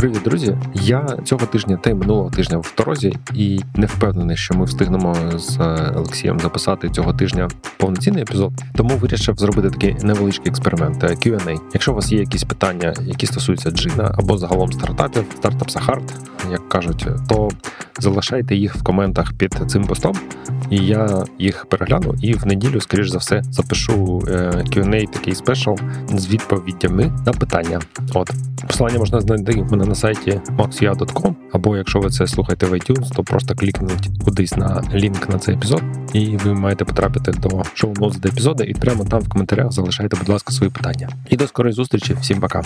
Привіт, друзі! Я цього тижня та й минулого тижня в дорозі і не впевнений, що ми встигнемо з е, Олексієм записати цього тижня повноцінний епізод. Тому вирішив зробити такий невеличкий експеримент е, Q&A. Якщо у вас є якісь питання, які стосуються джина або загалом стартапів, стартап Сахарт, як кажуть, то залишайте їх в коментах під цим постом, і я їх перегляну. І в неділю, скоріш за все, запишу е, Q&A такий спешл з відповідями на питання. От посилання можна знайти в мене на сайті maxia.com, або якщо ви це слухаєте в iTunes, то просто клікніть кудись на лінк на цей епізод, і ви маєте потрапити до шоу ноутс до епізоду, і прямо там в коментарях залишайте, будь ласка, свої питання. І до скорої зустрічі. Всім пока.